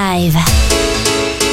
Live.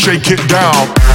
Shake it down.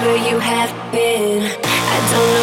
Where you have been. I don't know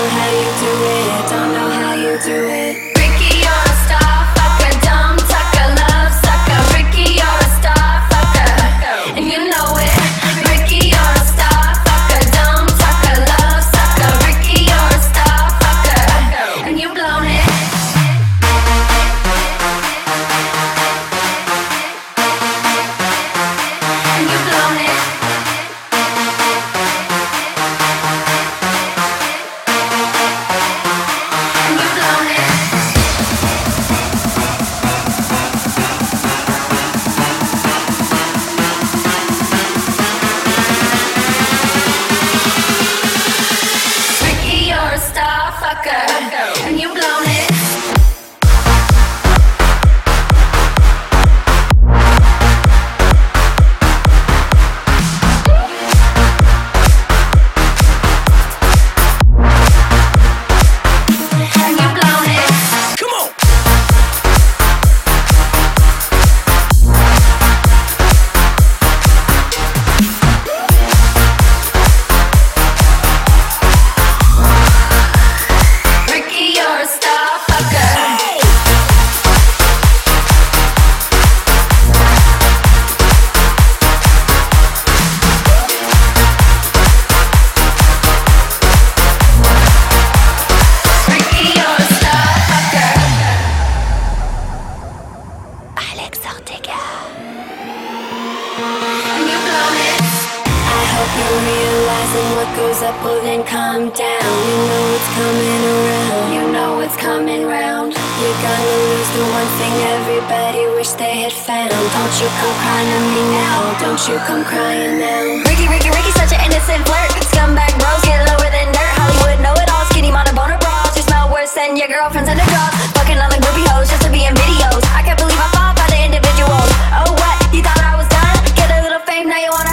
Realizing what goes up will then come down. You know it's coming around. You know it's coming round. You're gonna lose the one thing everybody wish they had found. Don't you come crying to me now. Don't you come crying now. Ricky, Ricky, Ricky, such an innocent flirt. Scumbag bros get lower than dirt. Hollywood know it all. Skinny on boner bras. You smell worse than your girlfriend's underdog. Fucking all the groupie hoes just to be in videos. I can't believe I fall for the. Oh what? You thought I was done? Get a little fame now you wanna.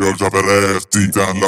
Yo ya veré, digan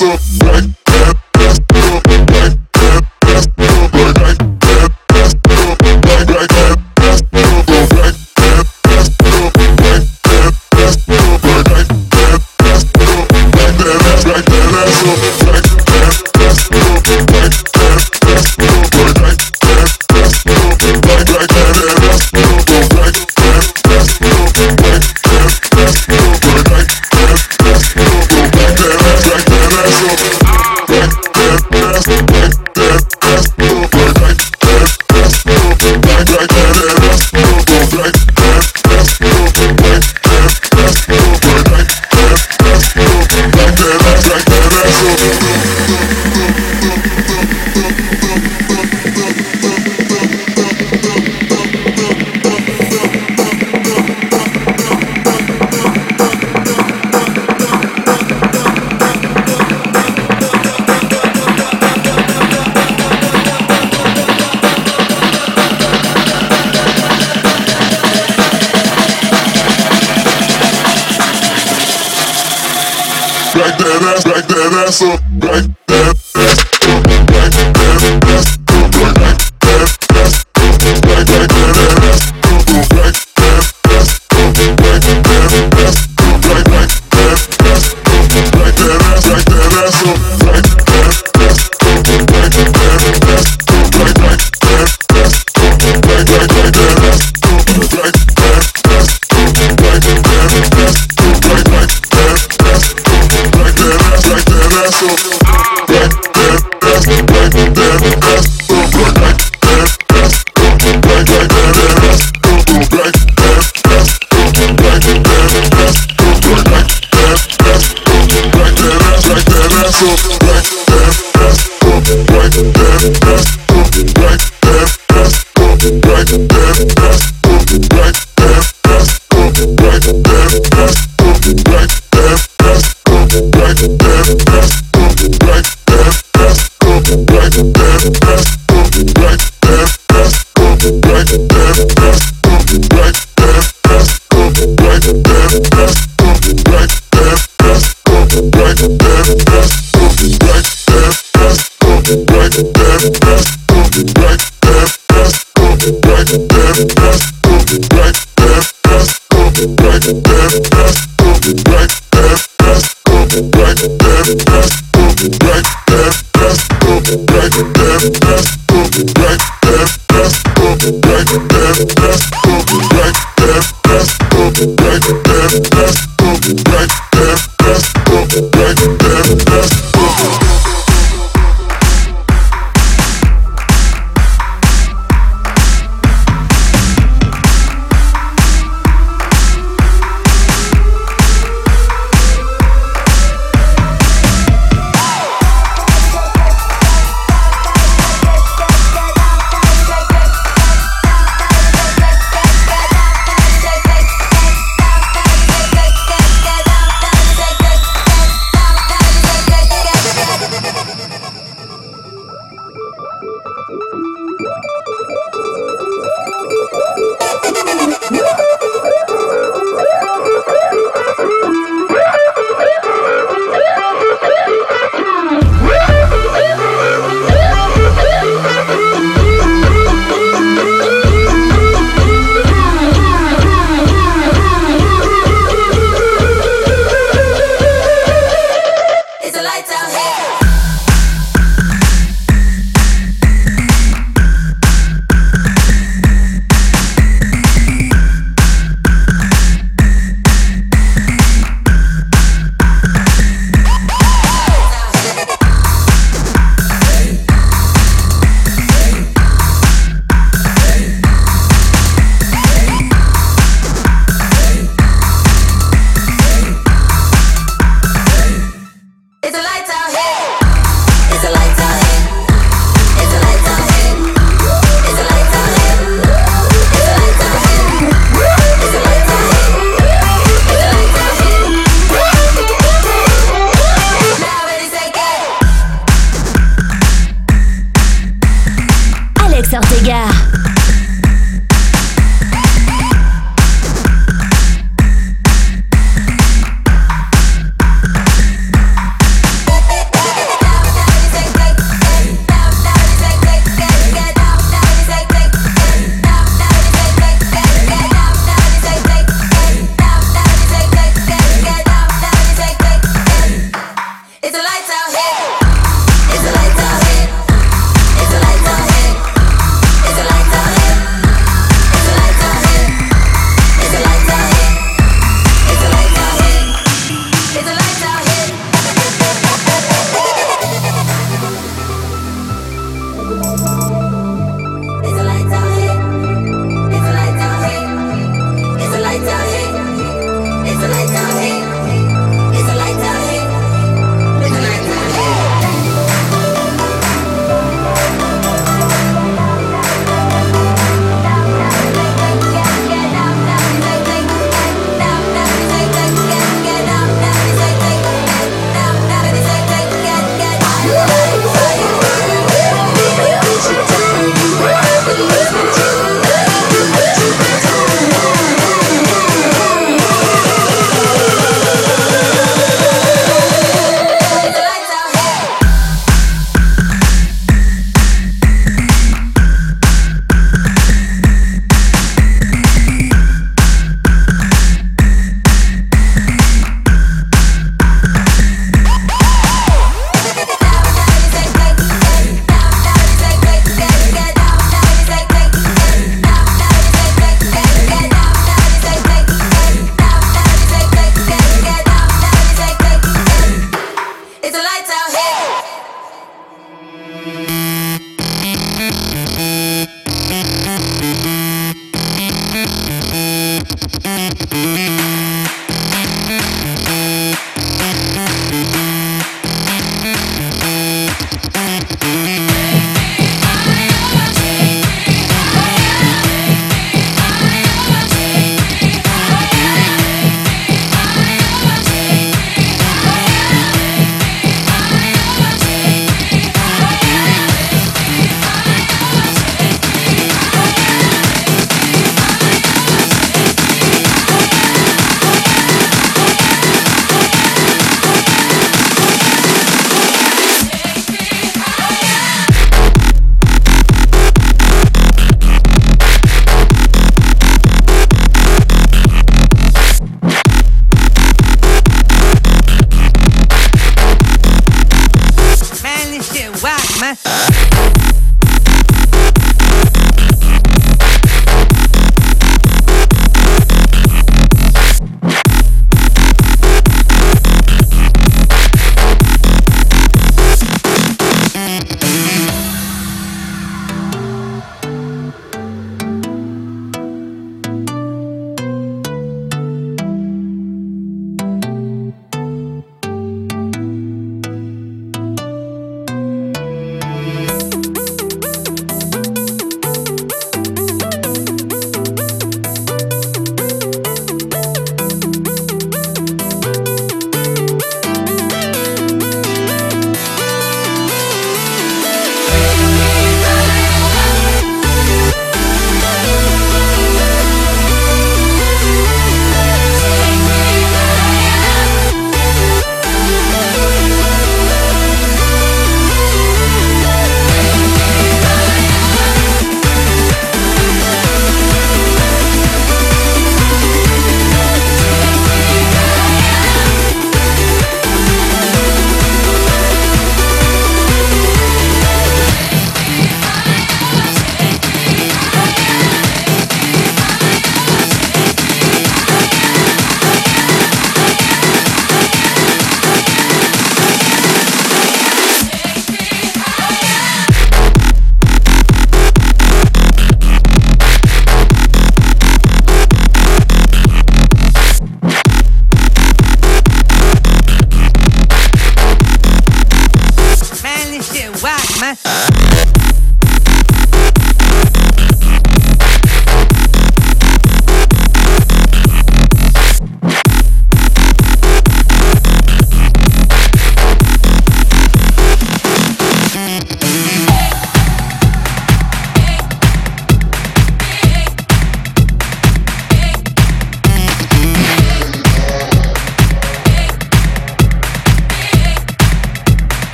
hustle. Black